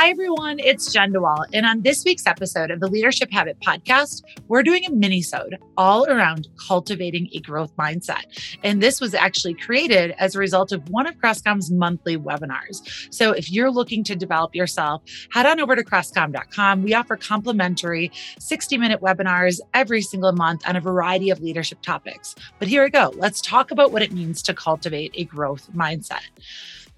Hi, everyone. It's Jenn DeWall. And on this week's episode of the Leadership Habit podcast, we're doing a mini-sode all around cultivating a growth mindset. And this was actually created as a result of one of Crestcom's monthly webinars. So if you're looking to develop yourself, head on over to crestcom.com. We offer complimentary 60-minute webinars every single month on a variety of leadership topics. But here we go. Let's talk about what it means to cultivate a growth mindset.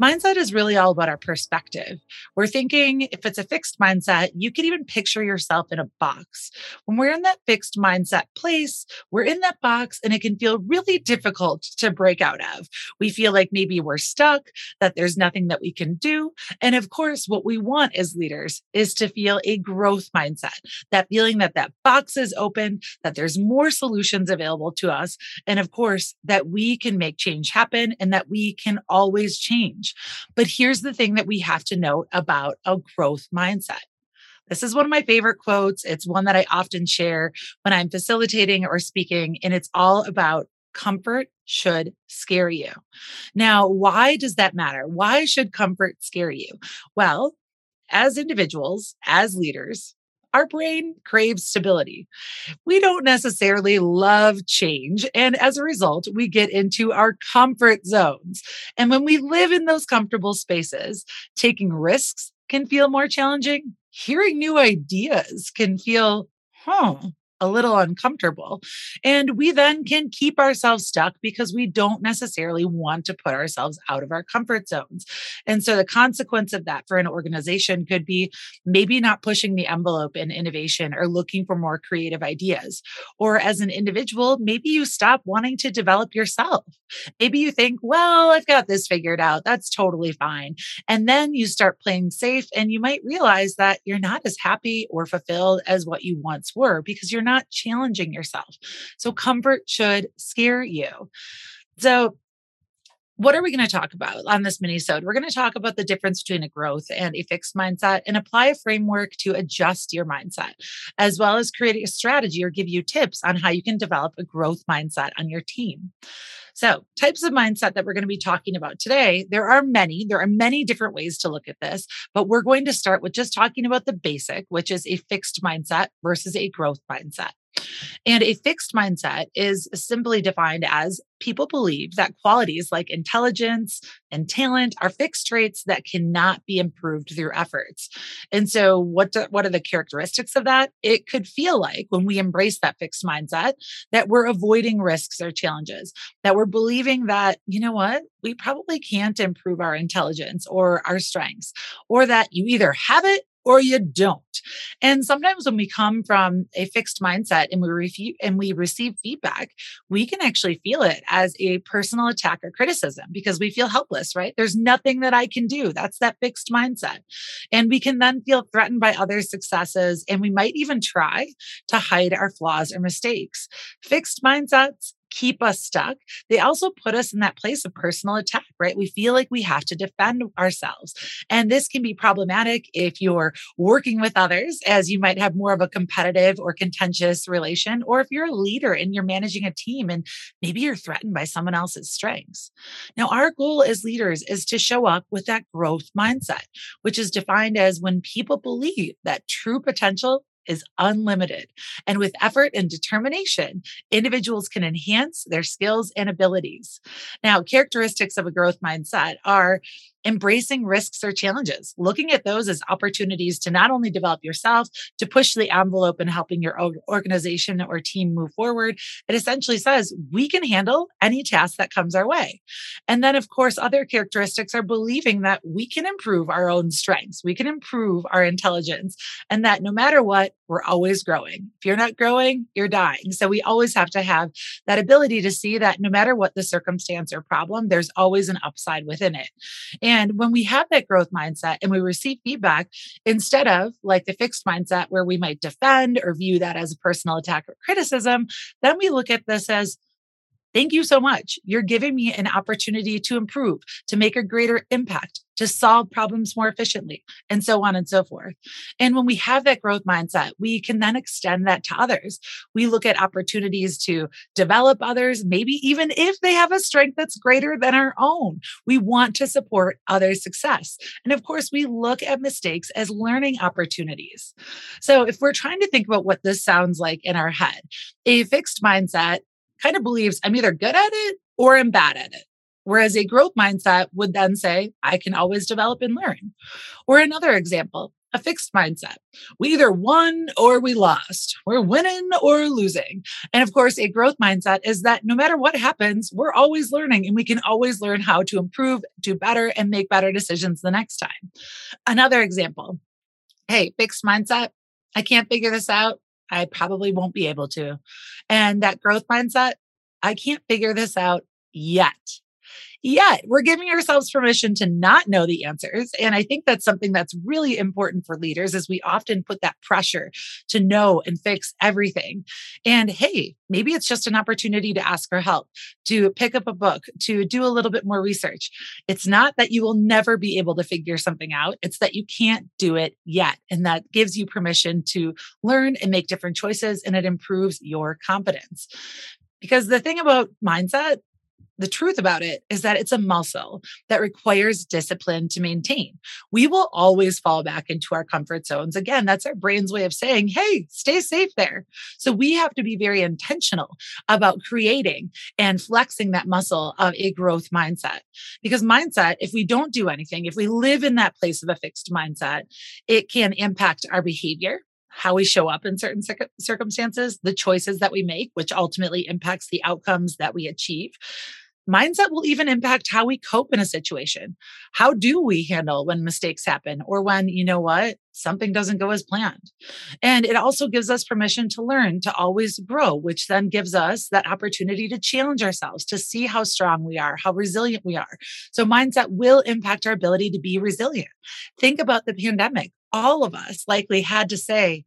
Mindset is really all about our perspective. We're thinking if it's a fixed mindset, you can even picture yourself in a box. When we're in that fixed mindset place, we're in that box and it can feel really difficult to break out of. We feel like maybe we're stuck, that there's nothing that we can do. And of course, what we want as leaders is to feel a growth mindset, that feeling that that box is open, that there's more solutions available to us. And of course, that we can make change happen and that we can always change. But here's the thing that we have to note about a growth mindset. This is one of my favorite quotes. It's one that I often share when I'm facilitating or speaking, and it's all about comfort should scare you. Now, why does that matter? Why should comfort scare you? Well, as individuals, as leaders, our brain craves stability. We don't necessarily love change. And as a result, we get into our comfort zones. And when we live in those comfortable spaces, taking risks can feel more challenging. Hearing new ideas can feel, huh, a little uncomfortable. And we then can keep ourselves stuck because we don't necessarily want to put ourselves out of our comfort zones. And so the consequence of that for an organization could be maybe not pushing the envelope in innovation or looking for more creative ideas. Or as an individual, maybe you stop wanting to develop yourself. Maybe you think, well, I've got this figured out. That's totally fine. And then you start playing safe and you might realize that you're not as happy or fulfilled as what you once were because you're not not challenging yourself. So comfort should scare you. So what are we going to talk about on this mini sode? We're going to talk about the difference between a growth and a fixed mindset and apply a framework to adjust your mindset, as well as create a strategy or give you tips on how you can develop a growth mindset on your team. So, types of mindset that we're going to be talking about today, there are many. There are many different ways to look at this, but we're going to start with just talking about the basic, which is a fixed mindset versus a growth mindset. And a fixed mindset is simply defined as people believe that qualities like intelligence and talent are fixed traits that cannot be improved through efforts. And so what do, what are the characteristics of that? It could feel like when we embrace that fixed mindset that we're avoiding risks or challenges, that we're believing that, you know what, we probably can't improve our intelligence or our strengths, or that you either have it or you don't. And sometimes when we come from a fixed mindset and we refute and we receive feedback, we can actually feel it as a personal attack or criticism because we feel helpless, right? There's nothing that I can do. That's that fixed mindset. And we can then feel threatened by other successes and we might even try to hide our flaws or mistakes. Fixed mindsets keep us stuck, they also put us in that place of personal attack, right? We feel like we have to defend ourselves. And this can be problematic if you're working with others, as you might have more of a competitive or contentious relation, or if you're a leader and you're managing a team and maybe you're threatened by someone else's strengths. Now, our goal as leaders is to show up with that growth mindset, which is defined as when people believe that true potential is unlimited. And with effort and determination, individuals can enhance their skills and abilities. Now, characteristics of a growth mindset are embracing risks or challenges, looking at those as opportunities to not only develop yourself, to push the envelope in helping your organization or team move forward. It essentially says we can handle any task that comes our way. And then, of course, other characteristics are believing that we can improve our own strengths, we can improve our intelligence, and that no matter what, we're always growing. If you're not growing, you're dying. So we always have to have that ability to see that no matter what the circumstance or problem, there's always an upside within it. When we have that growth mindset and we receive feedback, instead of like the fixed mindset where we might defend or view that as a personal attack or criticism, then we look at this as, Thank you so much. You're giving me an opportunity to improve, to make a greater impact, to solve problems more efficiently, and so on and so forth. And when we have that growth mindset, we can then extend that to others. We look at opportunities to develop others, maybe even if they have a strength that's greater than our own. We want to support others' success. And of course, we look at mistakes as learning opportunities. So if we're trying to think about what this sounds like in our head, a fixed mindset kind of believes I'm either good at it or I'm bad at it. Whereas a growth mindset would then say, I can always develop and learn. Or another example, a fixed mindset. We either won or we lost. We're winning or losing. And of course, a growth mindset is that no matter what happens, we're always learning and we can always learn how to improve, do better, and make better decisions the next time. Another example hey, fixed mindset. I can't figure this out. I probably won't be able to. And that growth mindset, I can't figure this out yet. Yet we're giving ourselves permission to not know the answers. And I think that's something that's really important for leaders is we often put that pressure to know and fix everything. And hey, maybe it's just an opportunity to ask for help, to pick up a book, to do a little bit more research. It's not that you will never be able to figure something out. It's that you can't do it yet. And that gives you permission to learn and make different choices and it improves your confidence. Because the thing about mindset the truth about it is that it's a muscle that requires discipline to maintain. We will always fall back into our comfort zones. Again, that's our brain's way of saying, hey, stay safe there. So we have to be very intentional about creating and flexing that muscle of a growth mindset. Because mindset, if we don't do anything, if we live in that place of a fixed mindset, it can impact our behavior how we show up in certain circumstances, the choices that we make, which ultimately impacts the outcomes that we achieve. Mindset will even impact how we cope in a situation. How do we handle when mistakes happen or when, you know what, something doesn't go as planned? And it also gives us permission to learn, to always grow, which then gives us that opportunity to challenge ourselves, to see how strong we are, how resilient we are. So, mindset will impact our ability to be resilient. Think about the pandemic. All of us likely had to say,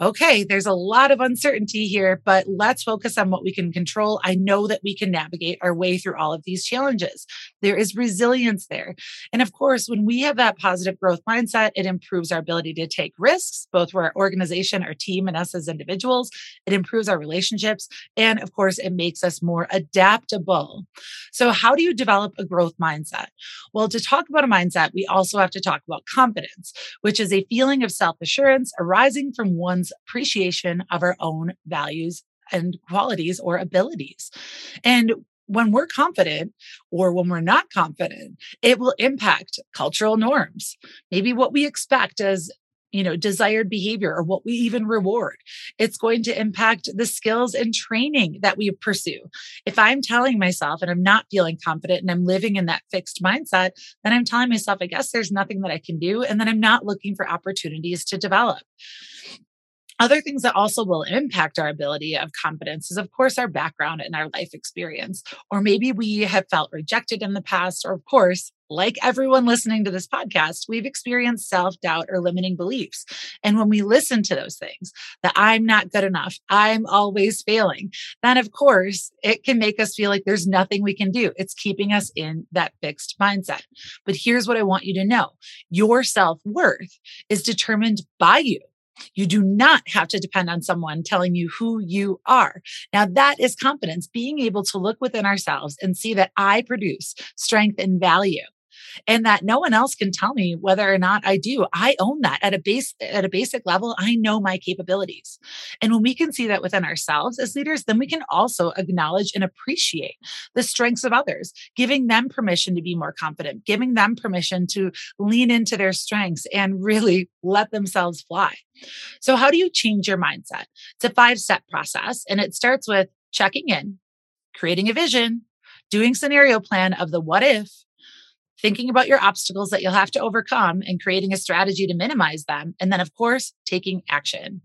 okay, there's a lot of uncertainty here, but let's focus on what we can control. I know that we can navigate our way through all of these challenges. There is resilience there. And of course, when we have that positive growth mindset, it improves our ability to take risks, both for our organization, our team, and us as individuals. It improves our relationships. And of course, it makes us more adaptable. So, how do you develop a growth mindset? Well, to talk about a mindset, we also have to talk about confidence, which is a feeling of self assurance arising from one's one's appreciation of our own values and qualities or abilities. And when we're confident or when we're not confident, it will impact cultural norms, maybe what we expect as you know desired behavior or what we even reward. It's going to impact the skills and training that we pursue. If i'm telling myself and i'm not feeling confident and i'm living in that fixed mindset then i'm telling myself i guess there's nothing that i can do and then i'm not looking for opportunities to develop other things that also will impact our ability of confidence is, of course, our background and our life experience. Or maybe we have felt rejected in the past, or, of course, like everyone listening to this podcast, we've experienced self doubt or limiting beliefs. And when we listen to those things, that I'm not good enough, I'm always failing, then of course it can make us feel like there's nothing we can do. It's keeping us in that fixed mindset. But here's what I want you to know your self worth is determined by you. You do not have to depend on someone telling you who you are. Now, that is confidence, being able to look within ourselves and see that I produce strength and value and that no one else can tell me whether or not I do. I own that at a base at a basic level. I know my capabilities. And when we can see that within ourselves as leaders, then we can also acknowledge and appreciate the strengths of others, giving them permission to be more confident, giving them permission to lean into their strengths and really let themselves fly. So how do you change your mindset? It's a five-step process and it starts with checking in, creating a vision, doing scenario plan of the what if thinking about your obstacles that you'll have to overcome and creating a strategy to minimize them. And then, of course, taking action.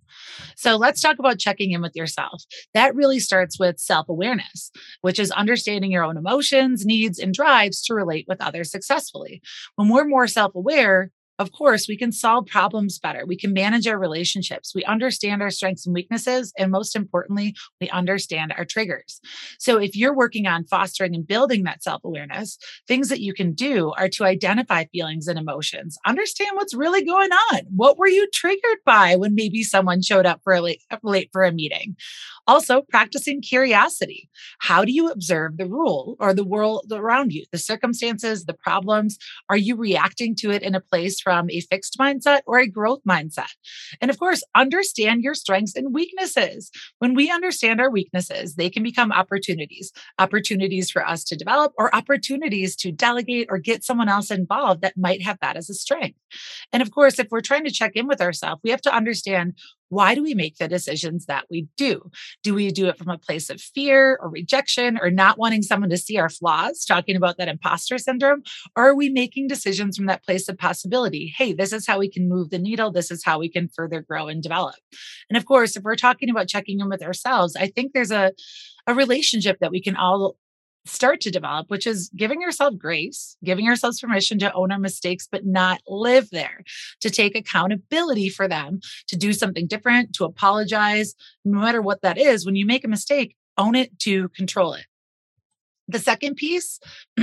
So let's talk about checking in with yourself. That really starts with self awareness, which is understanding your own emotions, needs, and drives to relate with others successfully. When we're more self aware, of course, we can solve problems better. We can manage our relationships. We understand our strengths and weaknesses. And most importantly, we understand our triggers. So if you're working on fostering and building that self awareness, things that you can do are to identify feelings and emotions, understand what's really going on. What were you triggered by when maybe someone showed up for late, late for a meeting? Also, practicing curiosity. How do you observe the rule or the world around you, the circumstances, the problems? Are you reacting to it in a place from a fixed mindset or a growth mindset? And of course, understand your strengths and weaknesses. When we understand our weaknesses, they can become opportunities, opportunities for us to develop or opportunities to delegate or get someone else involved that might have that as a strength. And of course, if we're trying to check in with ourselves, we have to understand why do we make the decisions that we do? Do we do it from a place of fear or rejection or not wanting someone to see our flaws, talking about that imposter syndrome? Or are we making decisions from that place of possibility? Hey, this is how we can move the needle. This is how we can further grow and develop. And of course, if we're talking about checking in with ourselves, I think there's a a relationship that we can all start to develop, which is giving yourself grace, giving yourselves permission to own our mistakes, but not live there, to take accountability for them, to do something different, to apologize, no matter what that is. When you make a mistake, own it to control it. The second piece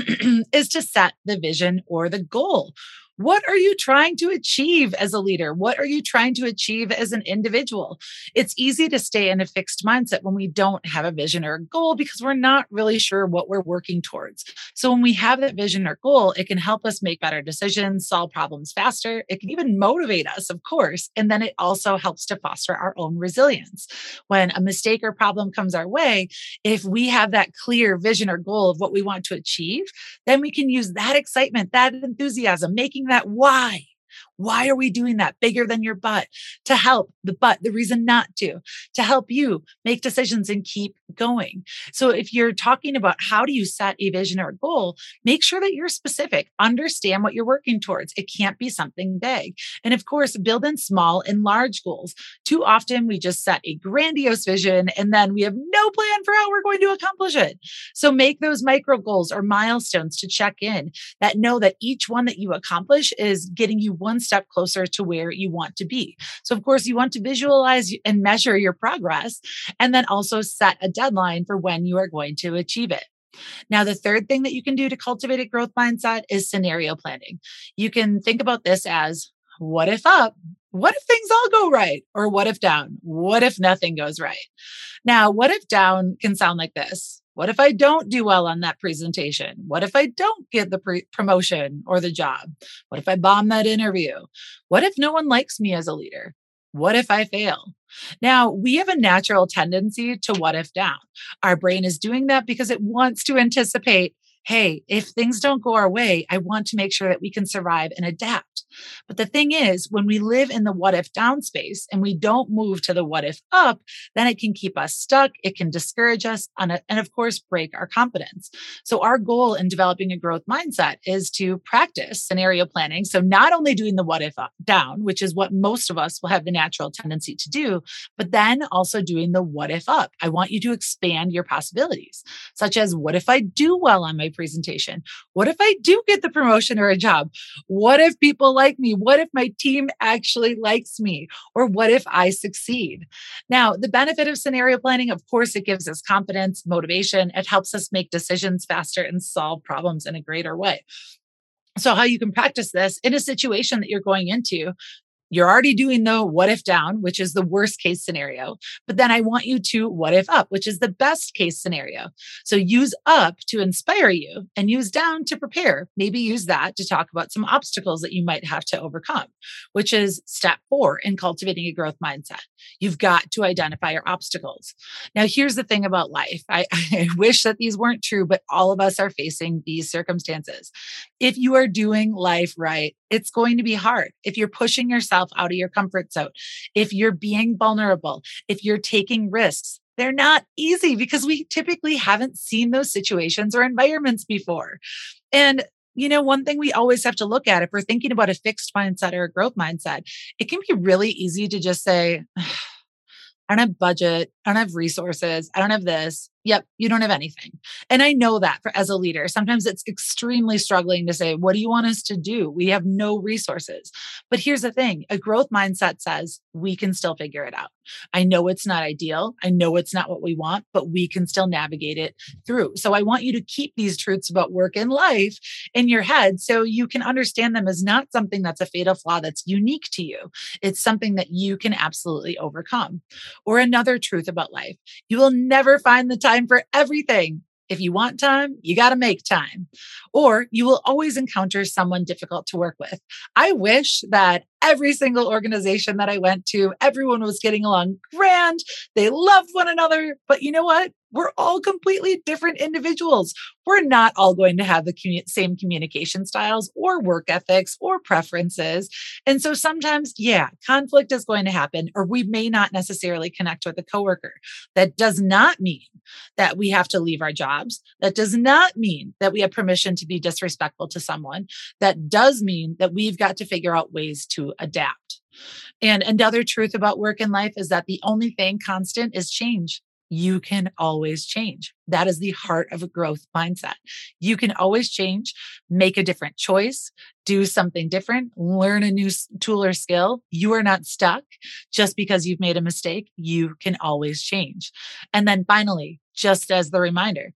is to set the vision or the goal. What are you trying to achieve as a leader? What are you trying to achieve as an individual? It's easy to stay in a fixed mindset when we don't have a vision or a goal because we're not really sure what we're working towards. So, when we have that vision or goal, it can help us make better decisions, solve problems faster. It can even motivate us, of course. And then it also helps to foster our own resilience. When a mistake or problem comes our way, if we have that clear vision or goal of what we want to achieve, then we can use that excitement, that enthusiasm, making that why why are we doing that bigger than your butt to help the butt, the reason not to, to help you make decisions and keep going. So if you're talking about how do you set a vision or a goal, make sure that you're specific, understand what you're working towards. It can't be something big. And of course, build in small and large goals. Too often we just set a grandiose vision and then we have no plan for how we're going to accomplish it. So make those micro goals or milestones to check in that know that each one that you accomplish is getting you one step closer to where you want to be. So, of course, you want to visualize and measure your progress and then also set a deadline for when you are going to achieve it. Now, the third thing that you can do to cultivate a growth mindset is scenario planning. You can think about this as what if up? What if things all go right? Or what if down? What if nothing goes right? Now, what if down can sound like this what if I don't do well on that presentation? What if I don't get the pre- promotion or the job? What if I bomb that interview? What if no one likes me as a leader? What if I fail? Now, we have a natural tendency to what if down. Our brain is doing that because it wants to anticipate hey, if things don't go our way, I want to make sure that we can survive and adapt. But the thing is, when we live in the what if down space and we don't move to the what if up, then it can keep us stuck. It can discourage us a, uh, and, of course, break our confidence. So, our goal in developing a growth mindset is to practice scenario planning. So, not only doing the what if up, down, which is what most of us will have the natural tendency to do, but then also doing the what if up. I want you to expand your possibilities, such as what if I do well on my presentation? What if I do get the promotion or a job? What if people like me? What if my team actually likes me? Or what if I succeed? Now, the benefit of scenario planning, of course, it gives us confidence, motivation. It helps us make decisions faster and solve problems in a greater way. So, how you can practice this in a situation that you're going into you're already doing the what if down, which is the worst case scenario. But then I want you to what if up, which is the best case scenario. So use up to inspire you and use down to prepare. Maybe use that to talk about some obstacles that you might have to overcome, which is step four in cultivating a growth mindset. You've got to identify your obstacles. Now, here's the thing about life I, I wish that these weren't true, but all of us are facing these circumstances. If you are doing life right, it's going to be hard. If you're pushing yourself out of your comfort zone, if you're being vulnerable, if you're taking risks, they're not easy because we typically haven't seen those situations or environments before. And you know, one thing we always have to look at if we're thinking about a fixed mindset or a growth mindset, it can be really easy to just say, I don't have budget, I don't have resources, I don't have this, Yep, you don't have anything. And I know that for as a leader, sometimes it's extremely struggling to say, what do you want us to do? We have no resources. But here's the thing, a growth mindset says we can still figure it out. I know it's not ideal. I know it's not what we want, but we can still navigate it through. So I want you to keep these truths about work and life in your head so you can understand them as not something that's a fatal flaw that's unique to you. It's something that you can absolutely overcome. Or another truth about life, you will never find the time time for everything. If you want time, you got to make time. Or you will always encounter someone difficult to work with. I wish that every single organization that I went to, everyone was getting along grand. They loved one another. But you know what? We're all completely different individuals. We're not all going to have the same communication styles or work ethics or preferences. And so sometimes, yeah, conflict is going to happen, or we may not necessarily connect with a coworker. That does not mean that we have to leave our jobs. That does not mean that we have permission to be disrespectful to someone. That does mean that we've got to figure out ways to adapt. And another truth about work and life is that the only thing constant is change you can always change. That is the heart of a growth mindset. You can always change, make a different choice, do something different, learn a new tool or skill. You are not stuck just because you've made a mistake. You can always change. And then finally, just as the reminder,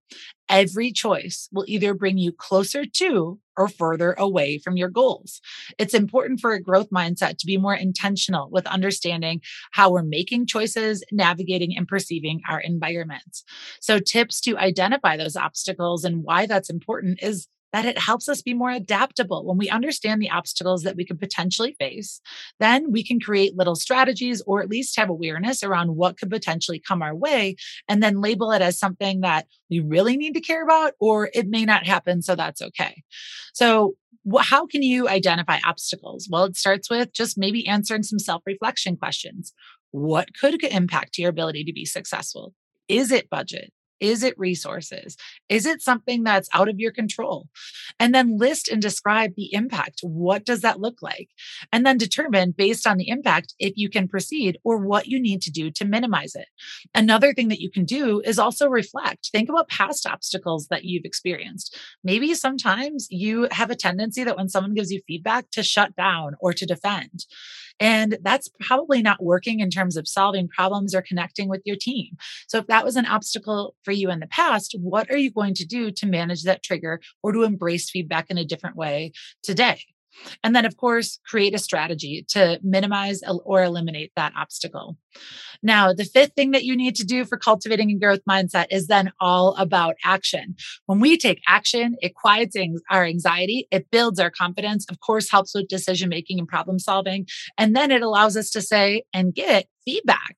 every choice will either bring you closer to or further away from your goals. It's important for a growth mindset to be more intentional with understanding how we're making choices, navigating, and perceiving our environments. So, tips to identify those obstacles and why that's important is that it helps us be more adaptable. When we understand the obstacles that we could potentially face, then we can create little strategies or at least have awareness around what could potentially come our way and then label it as something that we really need to care about or it may not happen. So that's okay. So, how can you identify obstacles? Well, it starts with just maybe answering some self reflection questions. What could impact your ability to be successful? Is it budget? Is it resources? Is it something that's out of your control? And then list and describe the impact. What does that look like? And then determine based on the impact if you can proceed or what you need to do to minimize it. Another thing that you can do is also reflect. Think about past obstacles that you've experienced. Maybe sometimes you have a tendency that when someone gives you feedback to shut down or to defend. And that's probably not working in terms of solving problems or connecting with your team. So, if that was an obstacle for you in the past, what are you going to do to manage that trigger or to embrace feedback in a different way today? And then, of course, create a strategy to minimize or eliminate that obstacle. Now, the fifth thing that you need to do for cultivating a growth mindset is then all about action. When we take action, it quiets our anxiety, it builds our confidence, of course, helps with decision making and problem solving. And then it allows us to say and get feedback.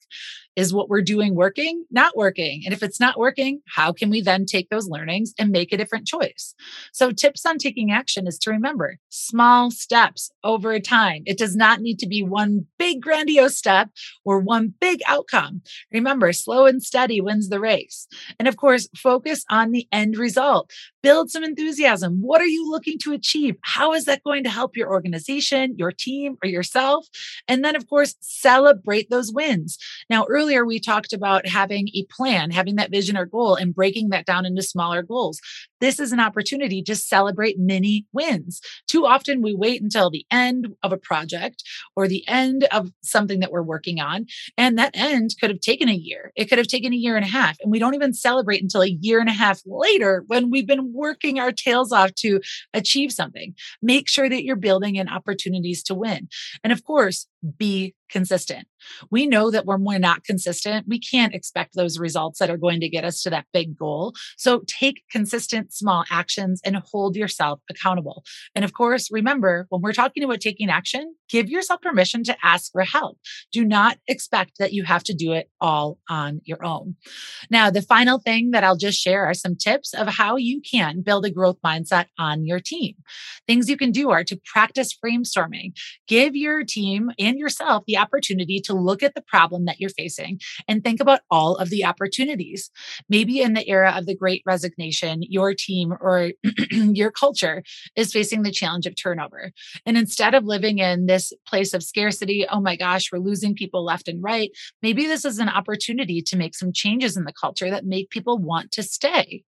Is what we're doing working, not working? And if it's not working, how can we then take those learnings and make a different choice? So, tips on taking action is to remember small steps over time. It does not need to be one big grandiose step or one big outcome. Remember, slow and steady wins the race. And of course, focus on the end result. Build some enthusiasm. What are you looking to achieve? How is that going to help your organization, your team, or yourself? And then, of course, celebrate those wins. Now, earlier we talked about having a plan, having that vision or goal, and breaking that down into smaller goals. This is an opportunity to celebrate mini wins. Too often we wait until the end of a project or the end of something that we're working on. And that end could have taken a year. It could have taken a year and a half. And we don't even celebrate until a year and a half later when we've been working our tails off to achieve something. Make sure that you're building in opportunities to win. And of course, be consistent. We know that when we're not consistent, we can't expect those results that are going to get us to that big goal. So take consistent small actions and hold yourself accountable. And of course, remember when we're talking about taking action, give yourself permission to ask for help. Do not expect that you have to do it all on your own. Now, the final thing that I'll just share are some tips of how you can build a growth mindset on your team. Things you can do are to practice brainstorming. Give your team and and yourself the opportunity to look at the problem that you're facing and think about all of the opportunities. Maybe in the era of the great resignation, your team or your culture is facing the challenge of turnover. And instead of living in this place of scarcity, oh my gosh, we're losing people left and right, maybe this is an opportunity to make some changes in the culture that make people want to stay.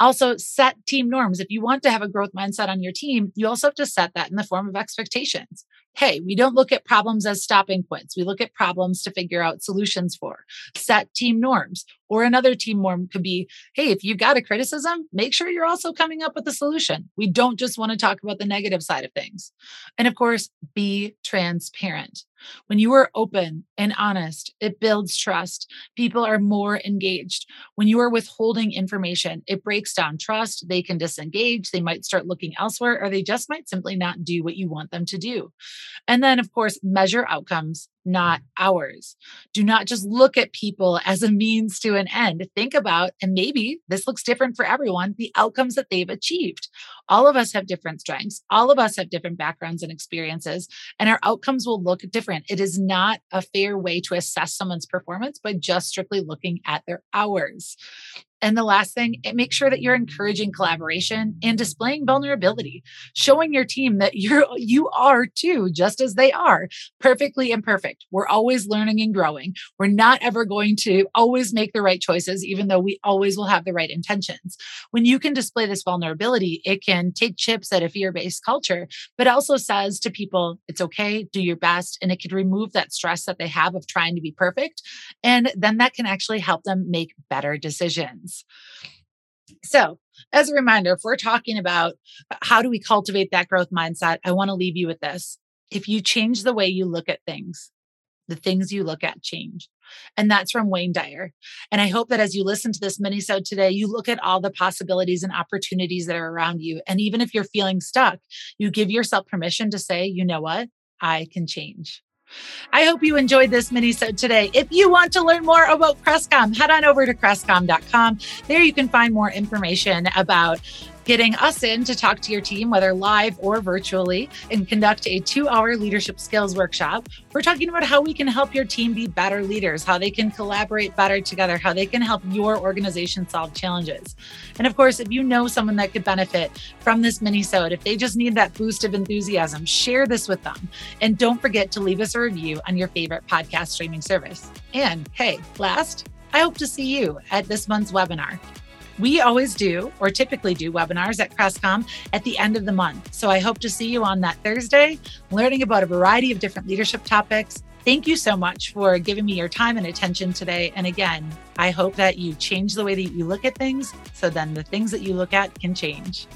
Also, set team norms. If you want to have a growth mindset on your team, you also have to set that in the form of expectations. Hey, we don't look at problems as stopping points. We look at problems to figure out solutions for. Set team norms. Or another team norm could be hey, if you've got a criticism, make sure you're also coming up with a solution. We don't just want to talk about the negative side of things. And of course, be transparent. When you are open and honest, it builds trust. People are more engaged. When you are withholding information, it breaks down trust. They can disengage. They might start looking elsewhere, or they just might simply not do what you want them to do. And then, of course, measure outcomes not ours. Do not just look at people as a means to an end. Think about, and maybe this looks different for everyone, the outcomes that they've achieved. All of us have different strengths. All of us have different backgrounds and experiences, and our outcomes will look different. It is not a fair way to assess someone's performance by just strictly looking at their hours. And the last thing, make sure that you're encouraging collaboration and displaying vulnerability, showing your team that you're you are too, just as they are, perfectly imperfect. We're always learning and growing. We're not ever going to always make the right choices, even though we always will have the right intentions. When you can display this vulnerability, it can take chips at a fear-based culture, but also says to people, it's okay, do your best. And it can remove that stress that they have of trying to be perfect. And then that can actually help them make better decisions. So, as a reminder, if we're talking about uh, how do we cultivate that growth mindset, I want to leave you with this. If you change the way you look at things, the things you look at change. And that's from Wayne Dyer. And I hope that as you listen to this mini so today, you look at all the possibilities and opportunities that are around you. And even if you're feeling stuck, you give yourself permission to say, you know what? I can change. I hope you enjoyed this mini set today. If you want to learn more about Crestcom, head on over to crestcom.com. There you can find more information about getting us in to talk to your team, whether live or virtually, and conduct a two hour leadership skills workshop. We're talking about how we can help your team be better leaders, how they can collaborate better together, how they can help your organization solve challenges. And of course, if you know someone that could benefit from this mini sode, if they just need that boost of enthusiasm, share this with them. And don't forget to leave us a review on your favorite podcast streaming service. And hey, last, I hope to see you at this month's webinar. We always do, or typically do, webinars at Crestcom at the end of the month. So I hope to see you on that Thursday, learning about a variety of different leadership topics. Thank you so much for giving me your time and attention today. And again, I hope that you change the way that you look at things so then the things that you look at can change.